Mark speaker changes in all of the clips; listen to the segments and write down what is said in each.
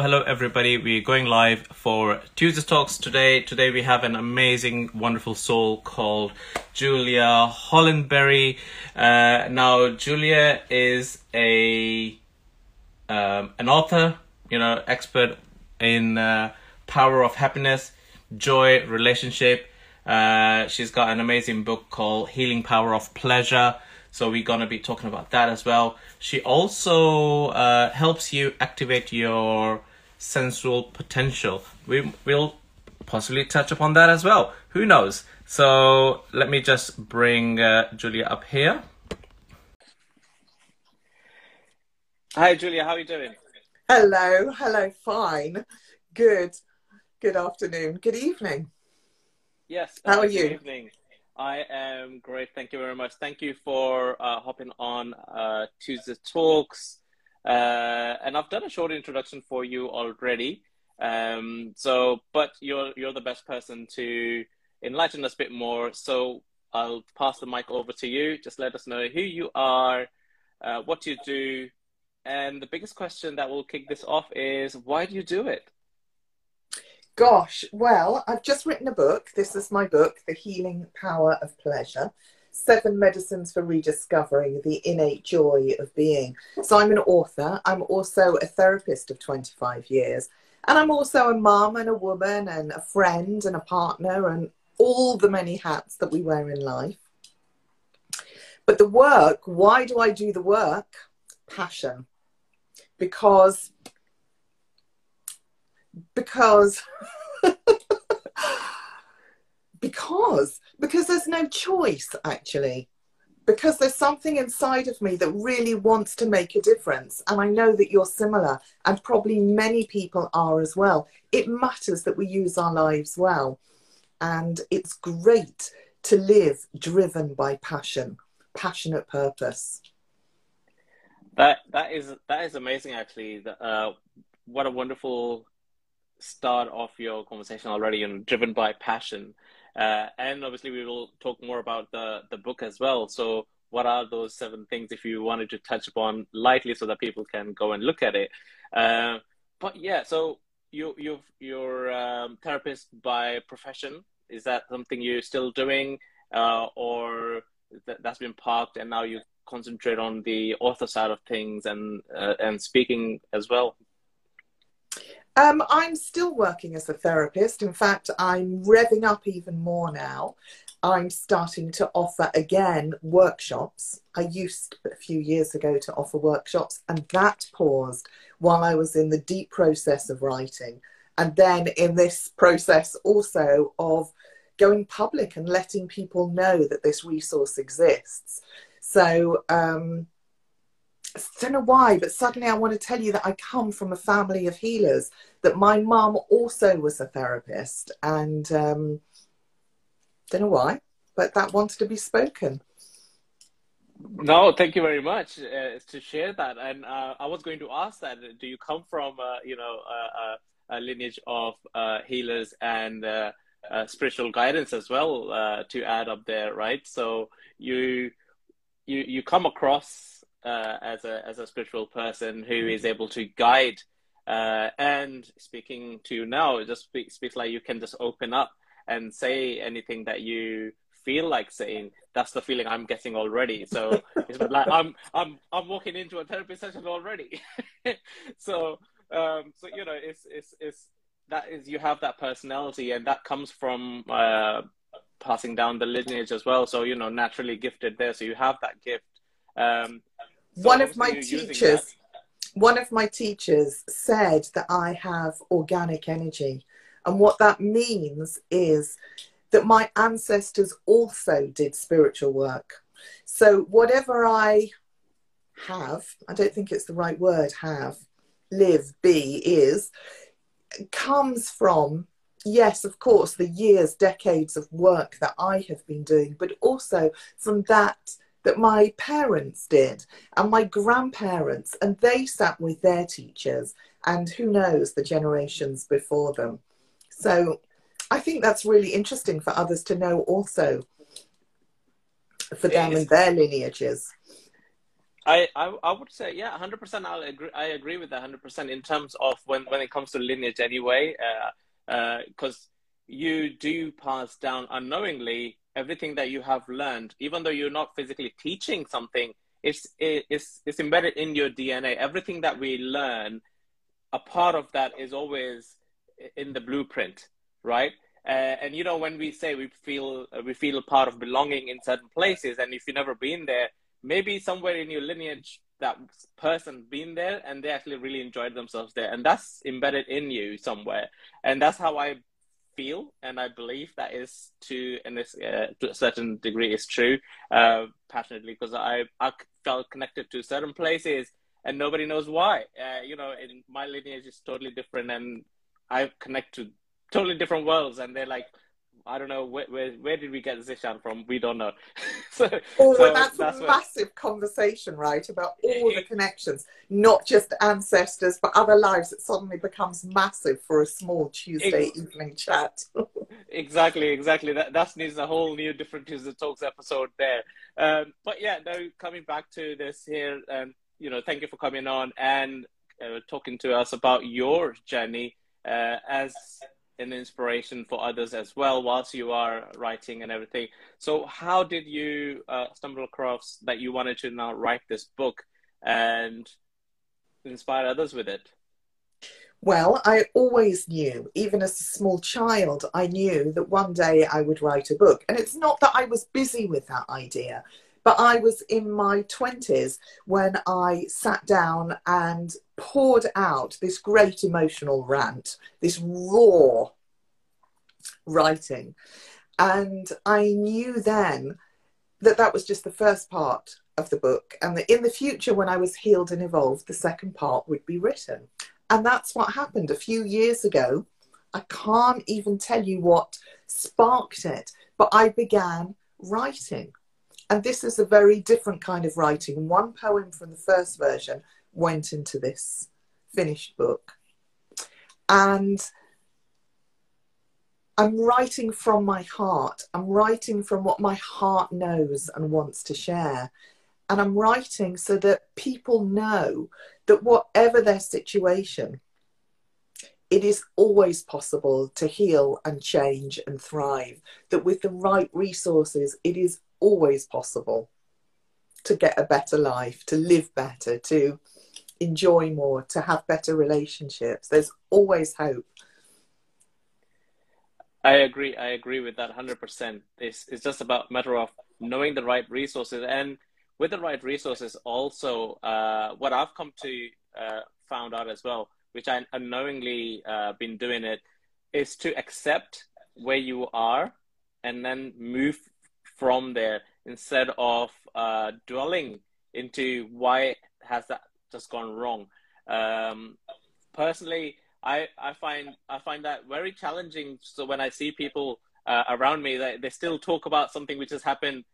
Speaker 1: Hello, everybody. We're going live for Tuesday Talks today. Today we have an amazing, wonderful soul called Julia Hollenbery. Uh, now, Julia is a um, an author, you know, expert in uh, power of happiness, joy, relationship. Uh, she's got an amazing book called Healing Power of Pleasure. So we're gonna be talking about that as well. She also uh, helps you activate your sensual potential. We will possibly touch upon that as well. Who knows? So let me just bring uh, Julia up here. Hi, Julia. How are you doing?
Speaker 2: Hello. Hello. Fine. Good. Good afternoon. Good evening.
Speaker 1: Yes.
Speaker 2: How
Speaker 1: uh,
Speaker 2: are
Speaker 1: good
Speaker 2: you?
Speaker 1: Evening. I am great. Thank you very much. Thank you for uh, hopping on uh, Tuesday Talks. Uh, and I've done a short introduction for you already. Um, so, but you're you're the best person to enlighten us a bit more. So I'll pass the mic over to you. Just let us know who you are, uh, what you do, and the biggest question that will kick this off is why do you do it?
Speaker 2: Gosh, well, I've just written a book. This is my book, The Healing Power of Pleasure Seven Medicines for Rediscovering the Innate Joy of Being. So I'm an author. I'm also a therapist of 25 years. And I'm also a mum and a woman and a friend and a partner and all the many hats that we wear in life. But the work, why do I do the work? Passion. Because because because because there's no choice actually. Because there's something inside of me that really wants to make a difference. And i know that you're similar and probably many people are as well. It matters that we use our lives well. And it's great to live driven by passion passionate purpose.
Speaker 1: That that is that is amazing. Actually, uh, what a wonderful start of your conversation already, and driven by passion. Uh, and obviously, we will talk more about the the book as well. So, what are those seven things if you wanted to touch upon lightly, so that people can go and look at it? Uh, but yeah, so you you you're um, therapist by profession. Is that something you're still doing, uh, or that, that's been parked, and now you concentrate on the author side of things and uh, and speaking as well?
Speaker 2: Um, I'm still working as a therapist. In fact, I'm revving up even more now. I'm starting to offer again workshops. I used a few years ago to offer workshops, and that paused while I was in the deep process of writing. And then in this process also of going public and letting people know that this resource exists. So, um, I don't know why, but suddenly I want to tell you that I come from a family of healers, that my mum also was a therapist, and um, don't know why, but that wanted to be spoken.
Speaker 1: No, thank you very much uh, to share that. And uh, I was going to ask that: Do you come from, uh, you know, a, lineage of uh, healers and uh, uh, spiritual guidance as well to add up there, right? So you you you come across as a as a spiritual person who is able to guide. and speaking to you now, it just speaks, speaks like you can just open up and say anything that you feel like saying. That's the feeling i'm getting already. So it's like i'm i'm i'm walking into a therapy session already. So um so you know it's it's it's that is you have that personality and that comes from uh passing down the lineage as well. So you know naturally gifted there. So you have that gift. Um
Speaker 2: one of my
Speaker 1: obviously you're using
Speaker 2: teachers, one of my teachers said that I have organic energy. And what that means is that my ancestors also did spiritual work. So whatever I have, I don't think it's the right word, have, live, be, is, comes from, yes, of course, the years, decades of work that I have been doing, but also from that that my parents did and my grandparents, and they sat with their teachers, and who knows the generations before them. So I think that's really interesting for others to know also for them and their lineages.
Speaker 1: I, I, I would say yeah, hundred percent. I agree. I agree with that hundred percent in terms of when when it comes to lineage anyway, because uh, uh, you do pass down unknowingly everything that you have learned, even though you're not physically teaching something. It's it's it's embedded in your DNA. Everything that we learn, a part of that is always in the blueprint, right? Uh, and you know when we say we feel we feel a part of belonging in certain places, and if you've never been there maybe somewhere in your lineage that person been there and they actually really enjoyed themselves there and that's embedded in you somewhere and that's how i feel and i believe that is to in this uh, to a certain degree is true uh, passionately because i i felt connected to certain places and nobody knows why. Uh, you know in my lineage is totally different and i connect to totally different worlds and they're like I don't know where, where, where did we get Zishan from? We don't know.
Speaker 2: so, oh, so that's, that's, a massive conversation, right? About all the connections, not just ancestors, but other lives. It suddenly becomes massive for a small Tuesday it, evening chat.
Speaker 1: exactly, exactly. That that needs a whole new different Tuesday talks episode there. Um, but yeah, now coming back to this here, um, you know, thank you for coming on and uh, talking to us about your journey uh, as an inspiration for others as well whilst you are writing and everything. So, how did you uh, stumble across that you wanted to now write this book and inspire others with it?
Speaker 2: Well, I always knew, even as a small child, I knew that one day I would write a book. And it's not that I was busy with that idea, but I was in my 20s when I sat down and poured out this great emotional rant, this raw writing. And I knew then that that was just the first part of the book, and that in the future, when I was healed and evolved, the second part would be written. And that's what happened a few years ago. I can't even tell you what sparked it, but I began writing. And this is a very different kind of writing. One poem from the first version went into this finished book. And I'm writing from my heart. I'm writing from what my heart knows and wants to share. And I'm writing so that people know that whatever their situation, it is always possible to heal and change and thrive. That with the right resources, it is always possible to get a better life, to live better, to enjoy more, to have better relationships. There's always hope.
Speaker 1: I agree. I agree with that 100%. It's, just about matter of knowing the right resources. And with the right resources, also, uh, what I've come to uh, found out as well, which I unknowingly uh, been doing it, is to accept where you are and then move from there instead of uh, dwelling into why has that just gone wrong. Um, personally, I, I find I find that very challenging. So when I see people uh, around me, they, they still talk about something which has happened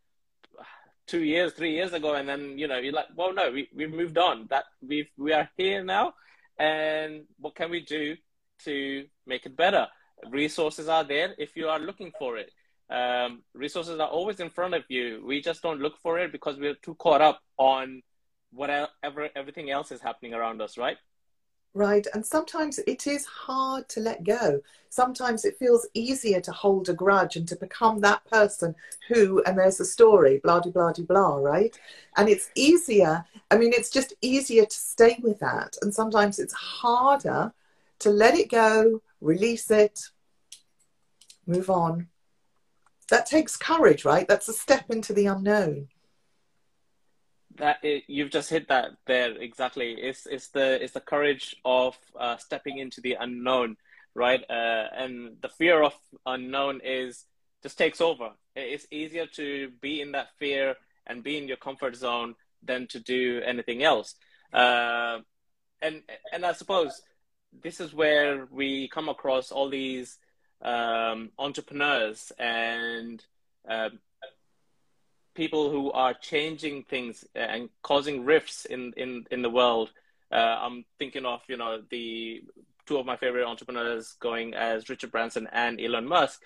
Speaker 1: two years, three years ago, and then you know you're like, well, no, we we've moved on. That we we are here now, and what can we do to make it better? Resources are there if you are looking for it. Um, resources are always in front of you. We just don't look for it because we're too caught up on whatever everything else is happening around us, right?
Speaker 2: Right. And sometimes it is hard to let go. Sometimes it feels easier to hold a grudge and to become that person who, and there's a story, blah, blah, blah, blah, right? And it's easier. I mean, it's just easier to stay with that. And sometimes it's harder to let it go, release it, move on. That takes courage, right? That's a step into the unknown
Speaker 1: that you've just hit that there exactly. It's it's the it's the courage of uh, stepping into the unknown, right? Uh, and the fear of unknown is just takes over. It's easier to be in that fear and be in your comfort zone than to do anything else. Uh, and and I suppose this is where we come across all these um, entrepreneurs and um, people who are changing things and causing rifts in in in the world. Uh, I'm thinking of you know the two of my favorite entrepreneurs going as Richard Branson and Elon Musk.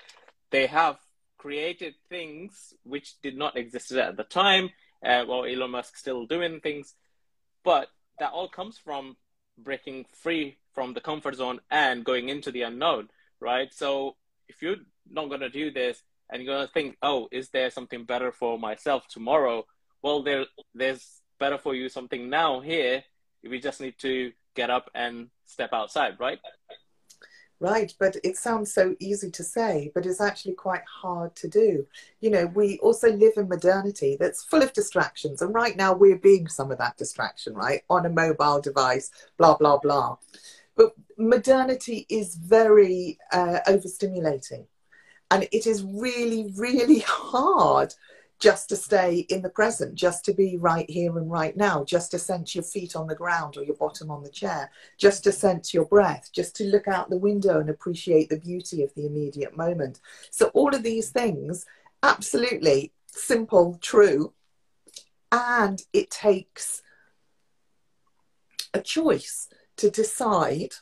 Speaker 1: They have created things which did not exist at the time, uh, Elon Musk still doing things, but that all comes from breaking free from the comfort zone and going into the unknown, right? So if you're not going to do this and you're going to think, oh, is there something better for myself tomorrow? Well, there, there's better for you something now here. We just need to get up and step outside, right?
Speaker 2: Right, but it sounds so easy to say, but it's actually quite hard to do. You know, we also live in modernity that's full of distractions, and right now we're being some of that distraction, right? On a mobile device, blah, blah, blah. But modernity is very uh, overstimulating, and it is really, really hard just to stay in the present, just to be right here and right now, just to sense your feet on the ground or your bottom on the chair, just to sense your breath, just to look out the window and appreciate the beauty of the immediate moment. So, all of these things, absolutely simple, true, and it takes a choice to decide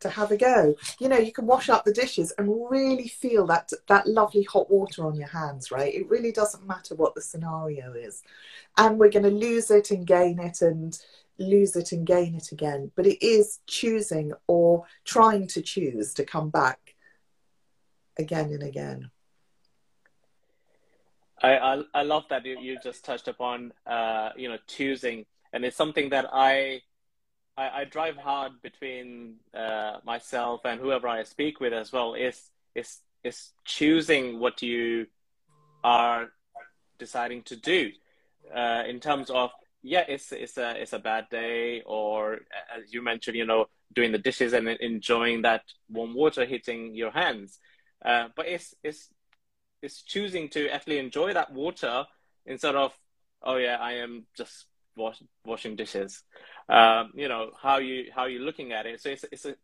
Speaker 2: to have a go. You know, you can wash up the dishes and really feel that that lovely hot water on your hands, right? It really doesn't matter what the scenario is. And we're going to lose it and gain it and lose it and gain it again. But it is choosing or trying to choose to come back again and again.
Speaker 1: I, I, I love that you, you just touched upon, uh, you know, choosing. And it's something that I I, I drive hard between uh, myself and whoever I speak with as well is is is choosing what you are deciding to do uh, in terms of yeah it's it's a it's a bad day or as you mentioned you know doing the dishes and enjoying that warm water hitting your hands. Uh, but it's it's it's choosing to actually enjoy that water instead of oh yeah I am just wash, washing dishes. Um, you know how you how you're looking at it. So it's it's a,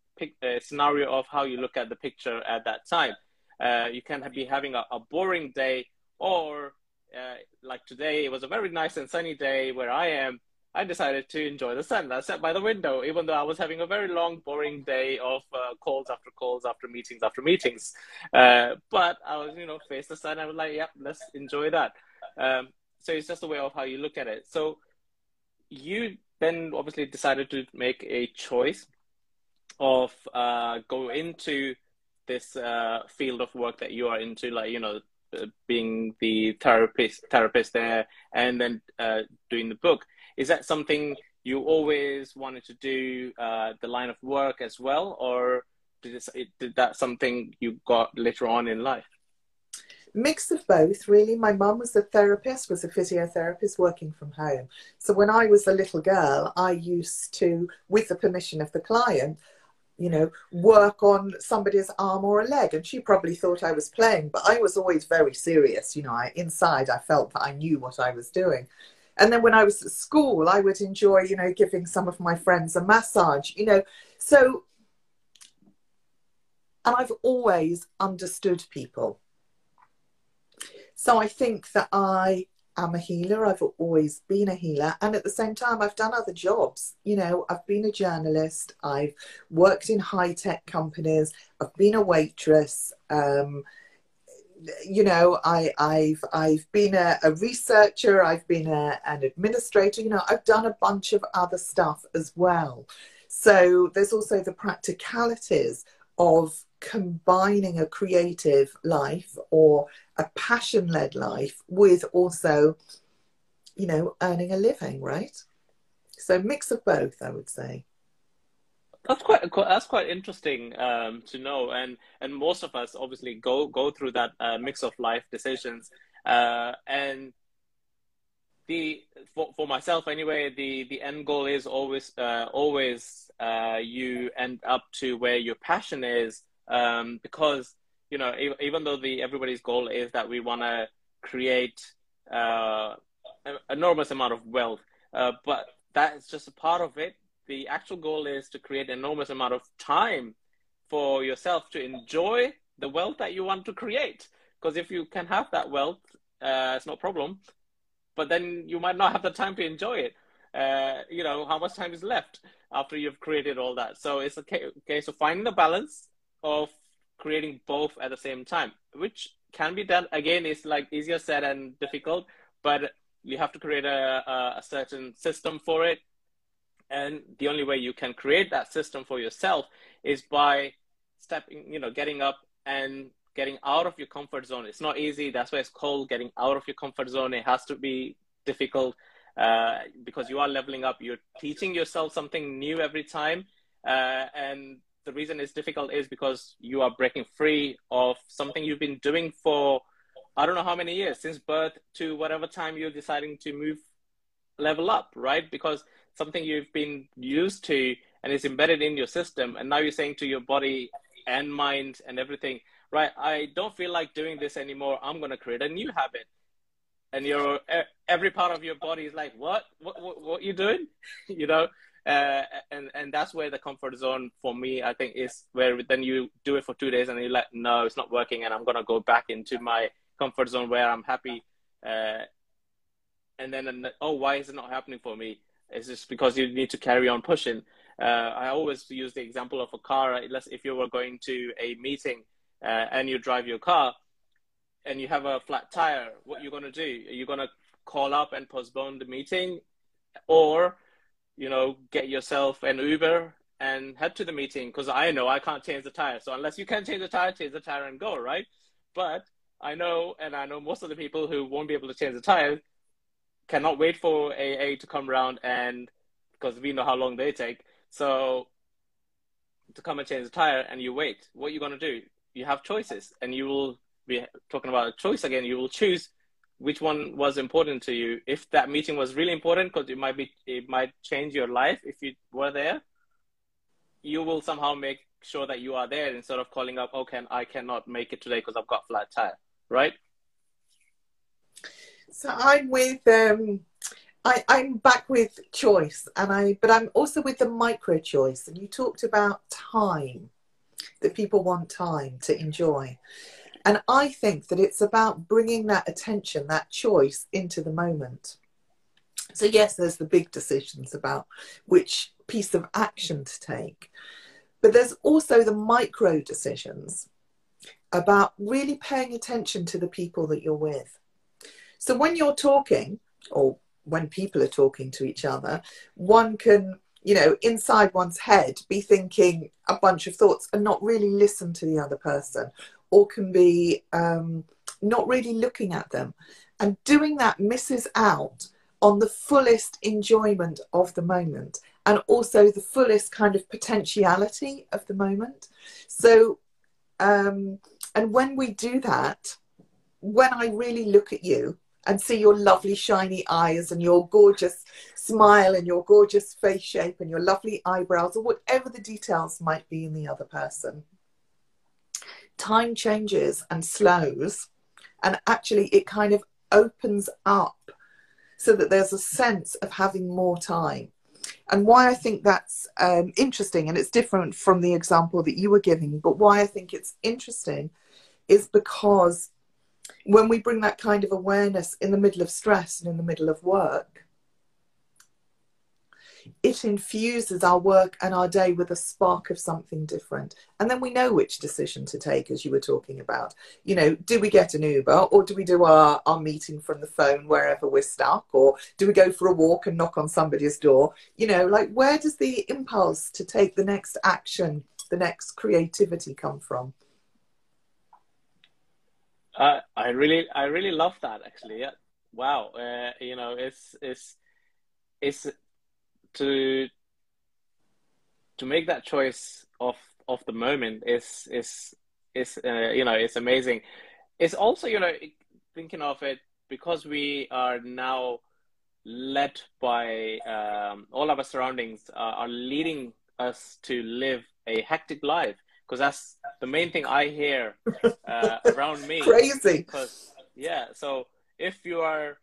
Speaker 1: a, scenario of how you look at the picture at that time. Uh, you can be having a, a boring day, or uh, like today, it was a very nice and sunny day where I am. I decided to enjoy the sun. I sat by the window, even though I was having a very long, boring day of uh, calls after calls, after meetings after meetings. Uh, but I was, you know, face the sun. I was like, "Yep, let's enjoy that." Um, so it's just a way of how you look at it. So you then obviously decided to make a choice of uh, go into this uh, field of work that you are into, like you know, uh, being the therapist therapist there, and then uh, doing the book. Is that something you always wanted to do, uh, the line of work as well, or did, did that something you got later on in life?
Speaker 2: Mix of both really. My mum was a therapist was a physiotherapist working from home. So when i was a little girl i used to with the permission of the client you know work on somebody's arm or a leg. And she probably thought i was playing but i was always very serious you know. I, inside i felt that i knew what i was doing. And then when i was at school i would enjoy you know giving some of my friends a massage you know. So and i've always understood people so I think that I am a healer. I've always been a healer. And at the same time, I've done other jobs. You know, I've been a journalist, I've worked in high tech companies, I've been a waitress. Um, you know, I, I've I've been a, a researcher, I've been a, an administrator, you know, I've done a bunch of other stuff as well. So there's also the practicalities of combining a creative life or a passion led life with also, you know, earning a living, right? So mix of both, I would say.
Speaker 1: That's quite that's quite interesting um, to know, and and most of us obviously go go through that uh, mix of life decisions, uh, and the for, for myself anyway, the the end goal is always uh, always uh, you end up to where your passion is, um, because you know even though the everybody's goal is that we want to create uh, an enormous amount of wealth, uh, but that is just a part of it. The actual goal is to create an enormous amount of time for yourself to enjoy the wealth that you want to create. Because if you can have that wealth, uh, it's no problem. But then you might not have the time to enjoy it. Uh, you know, how much time is left after you've created all that? So it's a case of finding the balance of creating both at the same time, which can be done. Again, it's like easier said and difficult, but you have to create a, a certain system for it. And the only way you can create that system for yourself is by stepping, you know, getting up and getting out of your comfort zone. It's not easy. That's why it's called getting out of your comfort zone. It has to be difficult uh, because you are leveling up. You're teaching yourself something new every time. Uh, and the reason it's difficult is because you are breaking free of something you've been doing for I don't know how many years since birth to whatever time you're deciding to move level up, right? Because something you've been used to and it's embedded in your system, and now you're saying to your body and mind and everything, right? I don't feel like doing this anymore. I'm going to create a new habit. And your every part of your body is like, what, what, what, what you doing? you know, uh, and and that's where the comfort zone for me I think is where then you do it for two days and you're like no it's not working and I'm gonna go back into my comfort zone where I'm happy. Uh, and then oh why is it not happening for me? It's just because you need to carry on pushing? Uh, I always use the example of a car unless if you were going to a meeting uh, and you drive your car and you have a flat tire what you're gonna do? You're you gonna call up and postpone the meeting? Or you know, get yourself an Uber and head to the meeting because I know I can't change the tire. So unless you can change the tire, change the tire and go, right? But I know, and I know most of the people who won't be able to change the tire cannot wait for AA to come around and because we know how long they take. So to come and change the tire and you wait, what are you going to do? You have choices and you will be talking about a choice again. You will choose which one was important to you? If that meeting was really important because it might be it might change your life if you were there you will somehow make sure that you are there instead of calling up oh can i cannot make it today because i've got flat tire right?
Speaker 2: So i'm with um I, I'm back with choice and I but I'm also with the micro choice and you talked about time that people want time to enjoy and I think that it's about bringing that attention, that choice into the moment. So, yes, there's the big decisions about which piece of action to take, but there's also the micro decisions about really paying attention to the people that you're with. So, when you're talking, or when people are talking to each other, one can, you know, inside one's head be thinking a bunch of thoughts and not really listen to the other person or can be um, not really looking at them. And doing that misses out on the fullest enjoyment of the moment and also the fullest kind of potentiality of the moment. So, um, and when we do that, when I really look at you and see your lovely shiny eyes and your gorgeous smile and your gorgeous face shape and your lovely eyebrows or whatever the details might be in the other person, time changes and slows, and actually it kind of opens up so that there's a sense of having more time. And why I think that's um, interesting, and it's different from the example that you were giving, but why I think it's interesting is because when we bring that kind of awareness in the middle of stress and in the middle of work, it infuses our work and our day with a spark of something different. And then we know which decision to take, as you were talking about. You know, do we get an Uber or do we do our, our meeting from the phone wherever we're stuck? Or do we go for a walk and knock on somebody's door? You know, like where does the impulse to take the next action, the next creativity come from?
Speaker 1: I really, I really love that actually. Yeah. Wow. Uh, you know, it's, it's, it's to to make that choice of of the moment is is is uh, you know it's amazing. It's also you know thinking of it because we are now led by um, all of our surroundings are leading us to live a hectic life because that's the main thing I hear uh, around me.
Speaker 2: Crazy.
Speaker 1: Because yeah, so if you are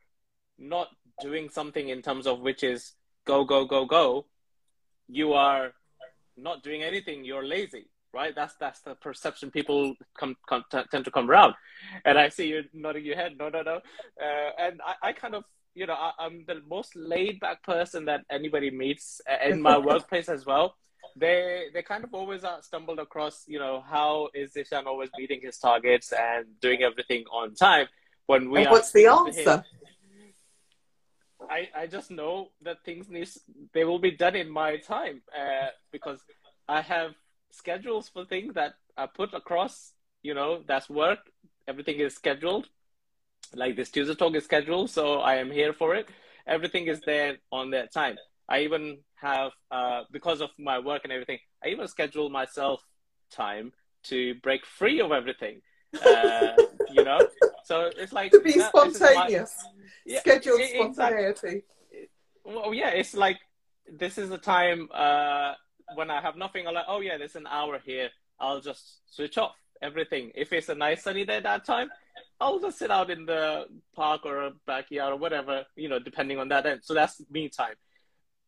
Speaker 1: not doing something in terms of which is go, go, go, go, you are not doing anything. You're lazy, right? That's that's the perception people come, come tend to come around. And I see you nodding your head. No, no, no. Uh, and I, I kind of, you know, I, am the most laid back person that anybody meets uh, in my workplace as well. They they kind of always are stumbled across, you know, how is Zishan always meeting his targets and doing everything on time when we
Speaker 2: and what's the answer?
Speaker 1: I, I just know that things need they will be done in my time uh, because I have schedules for things that are put across. You know, that's work. Everything is scheduled. Like this Tuesday talk is scheduled, so I am here for it. Everything is there on that time. I even have, uh, because of my work and everything, I even schedule myself time to break free of everything. Uh, you know, so it's like
Speaker 2: to be spontaneous, my, yeah, scheduled spontaneity. Exactly.
Speaker 1: Well, yeah, it's like this is the time uh, when I have nothing. I'm like, oh yeah, there's an hour here. I'll just switch off everything. If it's a nice sunny day that time, I'll just sit out in the park or a backyard or whatever, you know, depending on that end. So that's me time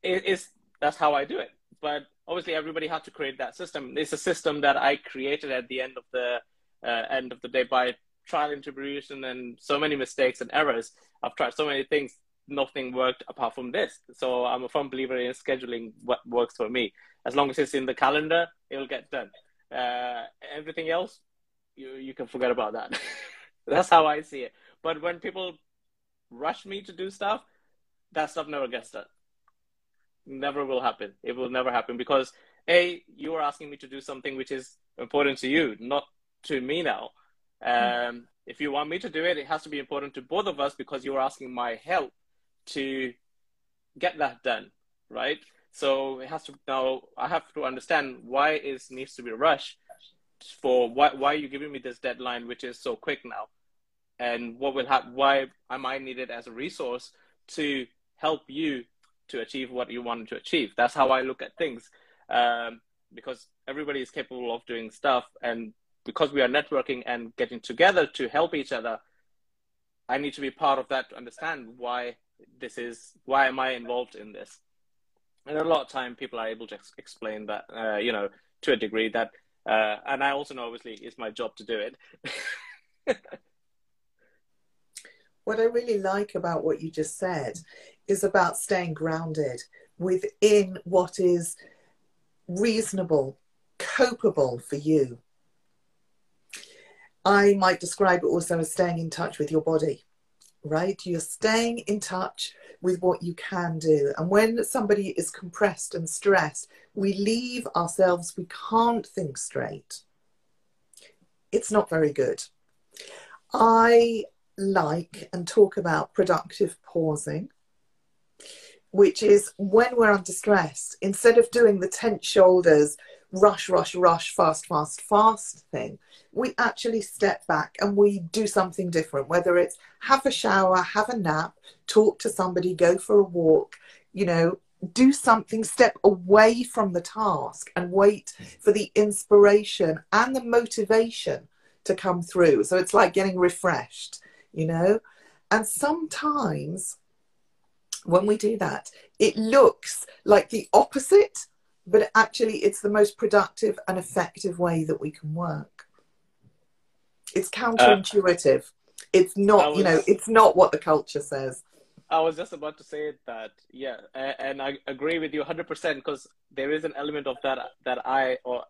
Speaker 1: it is that's how I do it. But obviously, everybody had to create that system. It's a system that I created at the end of the uh, end of the day by trial and tribulation and so many mistakes and errors. I've tried so many things. Nothing worked apart from this. So I'm a firm believer in scheduling what works for me. As long as it's in the calendar, it'll get done. Uh, everything else, you you can forget about that. That's how I see it. But when people rush me to do stuff, that stuff never gets done never will happen. It will never happen because a you are asking me to do something which is important to you, not to me now. Um, mm. If you want me to do it, it has to be important to both of us because you are asking my help to get that done, right? So it has to now. I have to understand why it needs to be rushed for why why are you giving me this deadline which is so quick now, and what will happen? Why am I needed as a resource to help you to achieve what you wanted to achieve. That's how I look at things. Um, because everybody is capable of doing stuff, and because we are networking and getting together to help each other, I need to be part of that to understand why this is why am I involved in this. And a lot of time, people are able to ex- explain that, uh, you know, to a degree that, uh, and I also know obviously it's my job to do it.
Speaker 2: what I really like about what you just said is about staying grounded within what is reasonable, copable for you. I might describe it also as staying in touch with your body, right? You're staying in touch with what you can do. And when somebody is compressed and stressed, we leave ourselves, we can't think straight. It's not very good. I like and talk about productive pausing which is when we're under stress, instead of doing the tense shoulders, rush, rush, rush, fast, fast, fast thing, we actually step back and we do something different, whether it's have a shower, have a nap, talk to somebody, go for a walk, you know, do something, step away from the task and wait for the inspiration and the motivation to come through. So it's like getting refreshed, you know? And sometimes when we do that, it looks like the opposite, but actually it's the most productive and effective way that we can work. It's counterintuitive. Uh, it's not, was, you know, it's not what the culture says.
Speaker 1: I was just about to say that, yeah, and I agree with you 100% because there is an element of that that I, or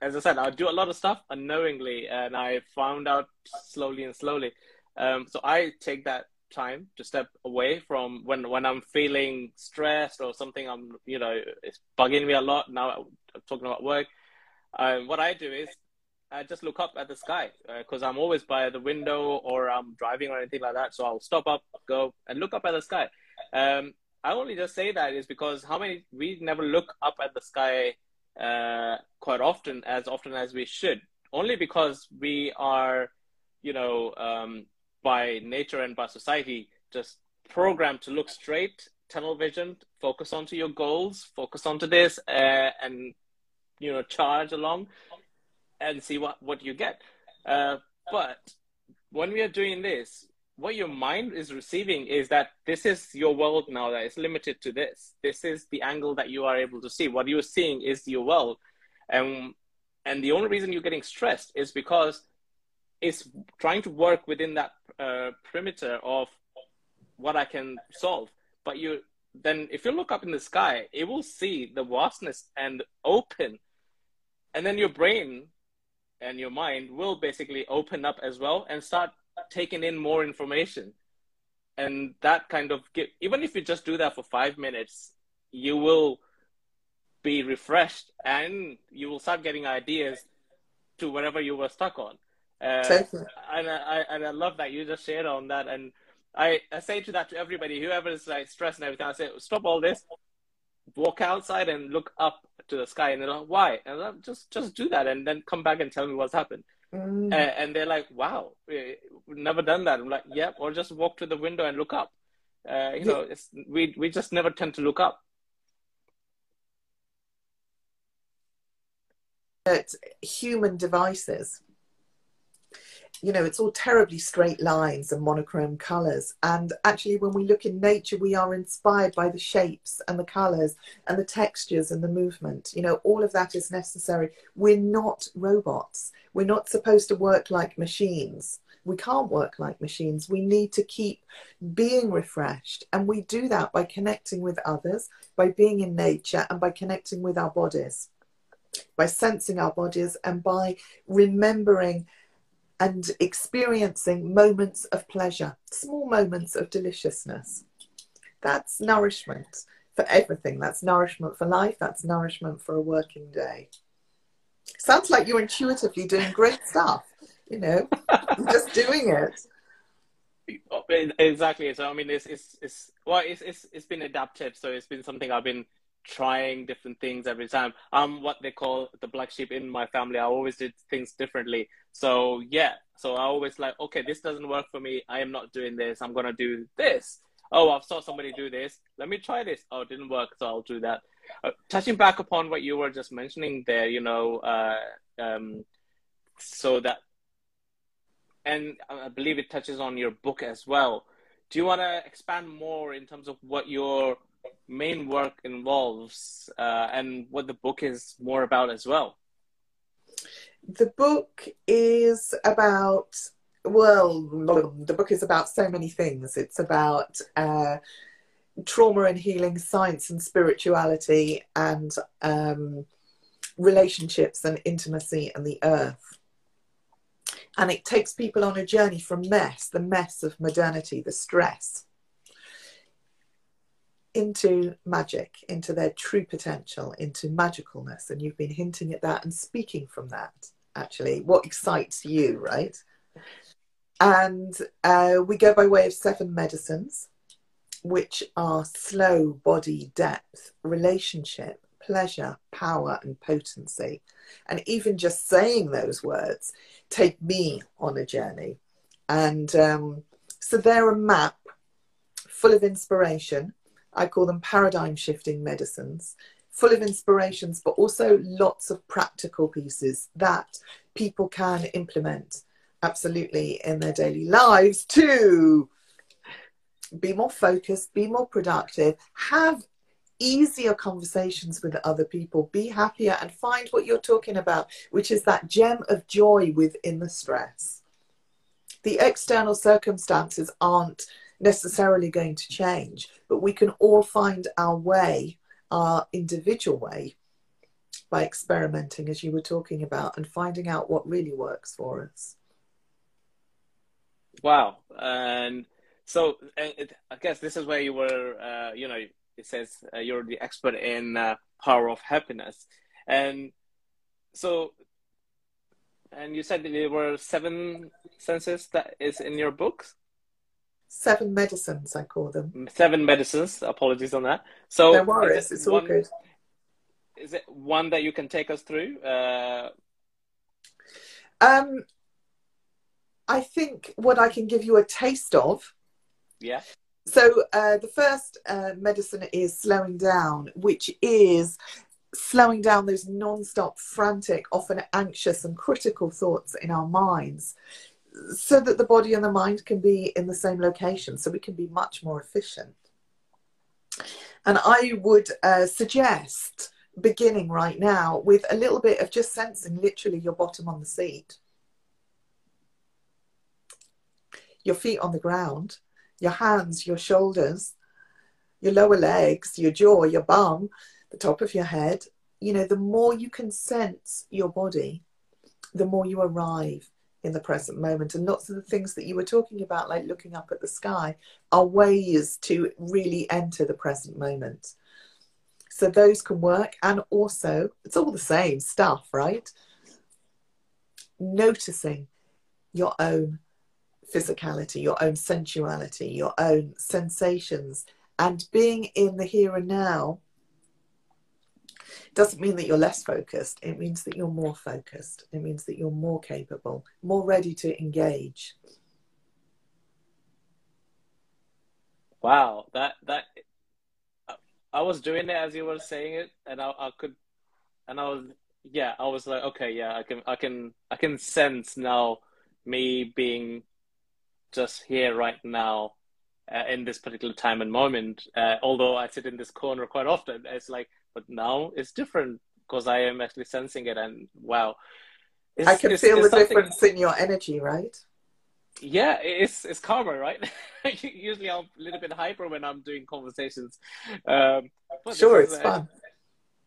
Speaker 1: as I said, I do a lot of stuff unknowingly, and I found out slowly and slowly. Um, so I take that time to step away from when when I'm feeling stressed or something. I'm you know it's bugging me a lot. Now I'm talking about work. Um, what I do is I just look up at the sky because uh, I'm always by the window or I'm driving or anything like that. So I'll stop up, go and look up at the sky. Um, I only just say that is because how many we never look up at the sky uh, quite often, as often as we should. Only because we are, you know, um, by nature and by society just programmed to look straight, tunnel vision, focus onto your goals, focus onto this, uh, and you know charge along and see what what you get. Uh, but when we are doing this, what your mind is receiving is that this is your world now that is limited to this. This is the angle that you are able to see. What you're seeing is your world, and and the only reason you're getting stressed is because it's trying to work within that uh, perimeter of what I can solve. But you, then if you look up in the sky, it will see the vastness and open. And then your brain and your mind will basically open up as well and start taking in more information. And that kind of give, even if you just do that for five minutes, you will be refreshed and you will start getting ideas to whatever you were stuck on. Uh, and I and I love that you just shared on that. And I, I say to that to everybody, whoever is like stressed and everything, I say, stop all this, walk outside and look up to the sky. And they're like, why? And I'm just just do that, and then come back and tell me what's happened. Mm. And, they're like, wow, never done that. I'm like, yep, or just walk to the window and look up. Uh, you know, we we just never tend to look up.
Speaker 2: At human devices you know, it's all terribly straight lines and monochrome colours. And actually, when we look in nature, we are inspired by the shapes and the colours and the textures and the movement. You know, all of that is necessary. We're not robots. We're not supposed to work like machines. We can't work like machines. We need to keep being refreshed. And we do that by connecting with others, by being in nature, and by connecting with our bodies, by sensing our bodies, and by remembering and experiencing moments of pleasure, small moments of deliciousness. That's nourishment for everything. That's nourishment for life. That's nourishment for a working day. Sounds like you're intuitively doing great stuff, you know, just doing it.
Speaker 1: Oh, exactly. So I mean, it's it's it's well, it's it's it's been adaptive. So it's been something I've been trying different things every time. I'm what they call the black sheep in my family. I always did things differently. So yeah, so I always like, okay, this doesn't work for me. I am not doing this. I'm gonna do this. Oh, I've saw somebody do this. Let me try this. Oh, it didn't work, so I'll do that. Uh, touching back upon what you were just mentioning there, you know, uh, um, so that, and I believe it touches on your book as well. Do you want to expand more in terms of what your main work involves uh, and what the book is more about as well.
Speaker 2: The book is about, well, the book is about so many things. It's about uh, trauma and healing, science and spirituality, and um, relationships and intimacy and the earth. And it takes people on a journey from mess, the mess of modernity, the stress, into magic, into their true potential, into magicalness. And you've been hinting at that and speaking from that, actually. What excites you, right? And uh, we go by way of seven medicines, which are slow body depth, relationship, pleasure, power, and potency. And even just saying those words take me on a journey. And um, so they're a map full of inspiration I call them paradigm shifting medicines, full of inspirations, but also lots of practical pieces that people can implement absolutely in their daily lives to be more focused, be more productive, have easier conversations with other people, be happier, and find what you're talking about, which is that gem of joy within the stress. The external circumstances aren't necessarily going to change, but we can all find our way, our individual way, by experimenting, as you were talking about, and finding out what really works for us.
Speaker 1: Wow. And so it, I guess this is where you were, uh, you know, it says uh, you're the expert in uh, power of happiness. And so, and you said there were seven senses that is in your books?
Speaker 2: Seven medicines, I call them.
Speaker 1: Seven medicines. Apologies on that. So
Speaker 2: no worries, it's one, all good.
Speaker 1: Is it one that you can take us through? Uh...
Speaker 2: Um, I think what I can give you a taste of.
Speaker 1: Yeah.
Speaker 2: So uh, the first uh, medicine is slowing down, which is slowing down those non-stop frantic often anxious and critical thoughts in our minds so that the body and the mind can be in the same location so we can be much more efficient. And I would uh, suggest beginning right now with a little bit of just sensing literally your bottom on the seat, your feet on the ground, your hands, your shoulders, your lower legs, your jaw, your bum, the top of your head, you know, the more you can sense your body, the more you arrive in the present moment. And lots of the things that you were talking about, like looking up at the sky, are ways to really enter the present moment. So those can work. And also, it's all the same stuff, right? Noticing your own physicality, your own sensuality, your own sensations, and being in the here and now doesn't mean that you're less focused. It means that you're more focused. It means that you're more capable, more ready to engage.
Speaker 1: Wow, that that I was doing it as you were saying it, and I, I could, and I was yeah, I was like, okay, yeah, I can I can I can sense now me being just here right now uh, in this particular time and moment. Uh, although I sit in this corner quite often, it's like, but now it's different because I am actually sensing it, and wow,
Speaker 2: I can it's, feel it's the difference in your energy, right?
Speaker 1: Yeah, it's it's karma, right? Usually I'm a little bit hyper when I'm doing conversations. Um,
Speaker 2: sure, it's fun.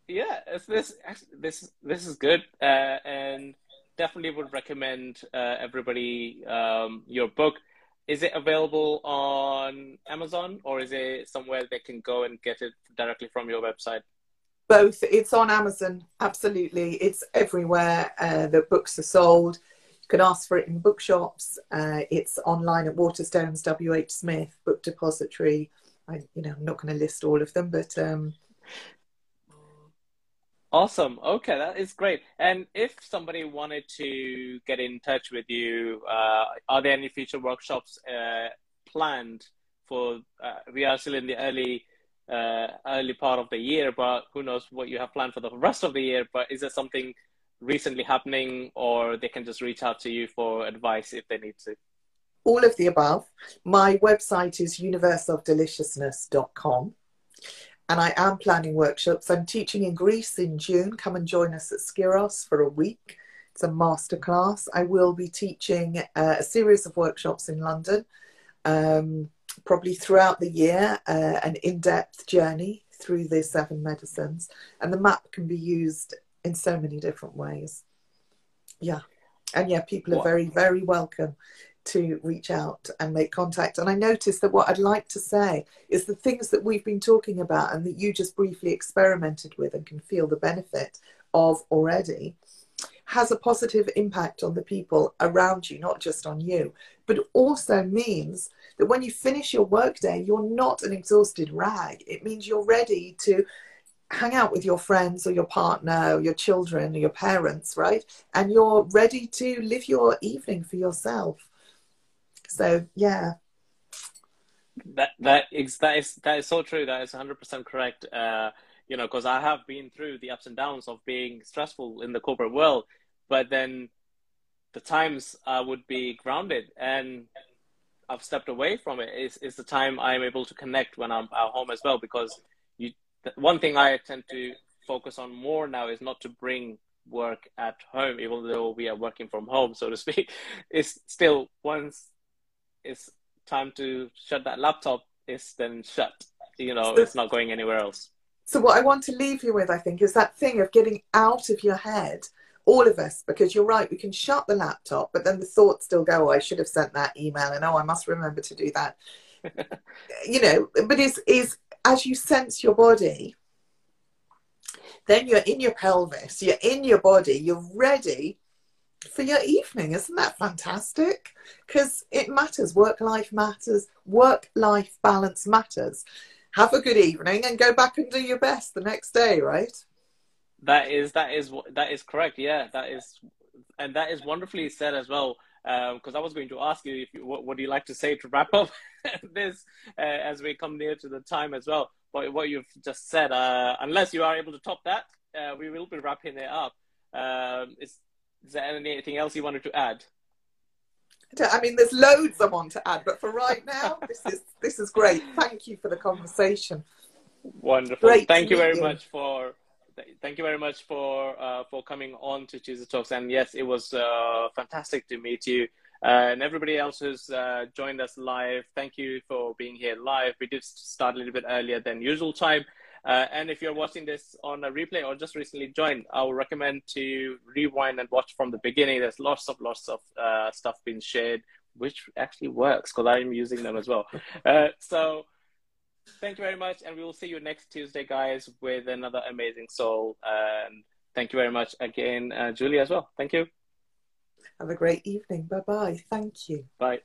Speaker 1: Yeah, it's this this this is good, uh, and definitely would recommend uh, everybody um, your book is it available on Amazon or is it somewhere they can go and get it directly from your website?
Speaker 2: Both. It's on Amazon. Absolutely. It's everywhere uh, that books are sold. You can ask for it in bookshops. Uh, it's online at Waterstones, WH Smith, Book Depository. I, you know, I'm not going to list all of them, but um,
Speaker 1: Awesome. Okay, that is great. And if somebody wanted to get in touch with you, uh, are there any future workshops uh, planned for? Uh, we are still in the early uh, early part of the year, but who knows what you have planned for the rest of the year? But is there something recently happening, or they can just reach out to you for advice if they need to?
Speaker 2: All of the above. My website is universeofdeliciousness.com and I am planning workshops. I'm teaching in Greece in June. Come and join us at Skiros for a week. It's a masterclass. I will be teaching uh, a series of workshops in London, um, probably throughout the year, uh, an in depth journey through the seven medicines. And the map can be used in so many different ways. Yeah. And yeah, people are very, very welcome to reach out and make contact. And I noticed that what I'd like to say is the things that we've been talking about and that you just briefly experimented with and can feel the benefit of already has a positive impact on the people around you, not just on you, but also means that when you finish your workday, you're not an exhausted rag. It means you're ready to hang out with your friends or your partner or your children or your parents, right? And you're ready to live your evening for yourself. So yeah.
Speaker 1: That that is that is that is so true. That is 100 percent correct. Uh, you know, because I have been through the ups and downs of being stressful in the corporate world, but then the times I would be grounded and I've stepped away from it is is the time I'm able to connect when I'm at home as well. Because you, one thing I tend to focus on more now is not to bring work at home, even though we are working from home, so to speak. It's still once it's time to shut that laptop, it's then shut. You know, so, it's not going anywhere else.
Speaker 2: So what I want to leave you with, I think, is that thing of getting out of your head, all of us, because you're right, we can shut the laptop, but then the thoughts still go, oh, I should have sent that email, and oh, I must remember to do that. you know, but is is as you sense your body, then you're in your pelvis, you're in your body, you're ready for your evening. Isn't that fantastic? Because it matters. Work life matters. Work life balance matters. Have a good evening and go back and do your best the next day, right?
Speaker 1: That is that is that is correct. Yeah, that is, and that is wonderfully said as well. Because um, I was going to ask you if you, what would you like to say to wrap up this uh, as we come near to the time as well. But what you've just said, uh, unless you are able to top that, uh, we will be wrapping it up. Um, it's is there anything else you wanted to add?
Speaker 2: I mean, there's loads I want to add, but for right now, this is this is great. Thank you for the conversation.
Speaker 1: Wonderful. Great thank you very you. much for thank you very much for uh, for coming on to Tuesday Talks. And yes, it was uh, fantastic to meet you. Uh, and everybody else who's uh, joined us live, thank you for being here live. We did start a little bit earlier than usual time. Uh, and if you're watching this on a replay or just recently joined, I would recommend to rewind and watch from the beginning. There's lots of lots of uh, stuff being shared, which actually works because I'm using them as well. Uh, so thank you very much, and we will see you next Tuesday, guys, with another amazing soul. And thank you very much again, uh, Julie, as well. Thank you.
Speaker 2: Have a great evening. Bye bye. Thank you.
Speaker 1: Bye.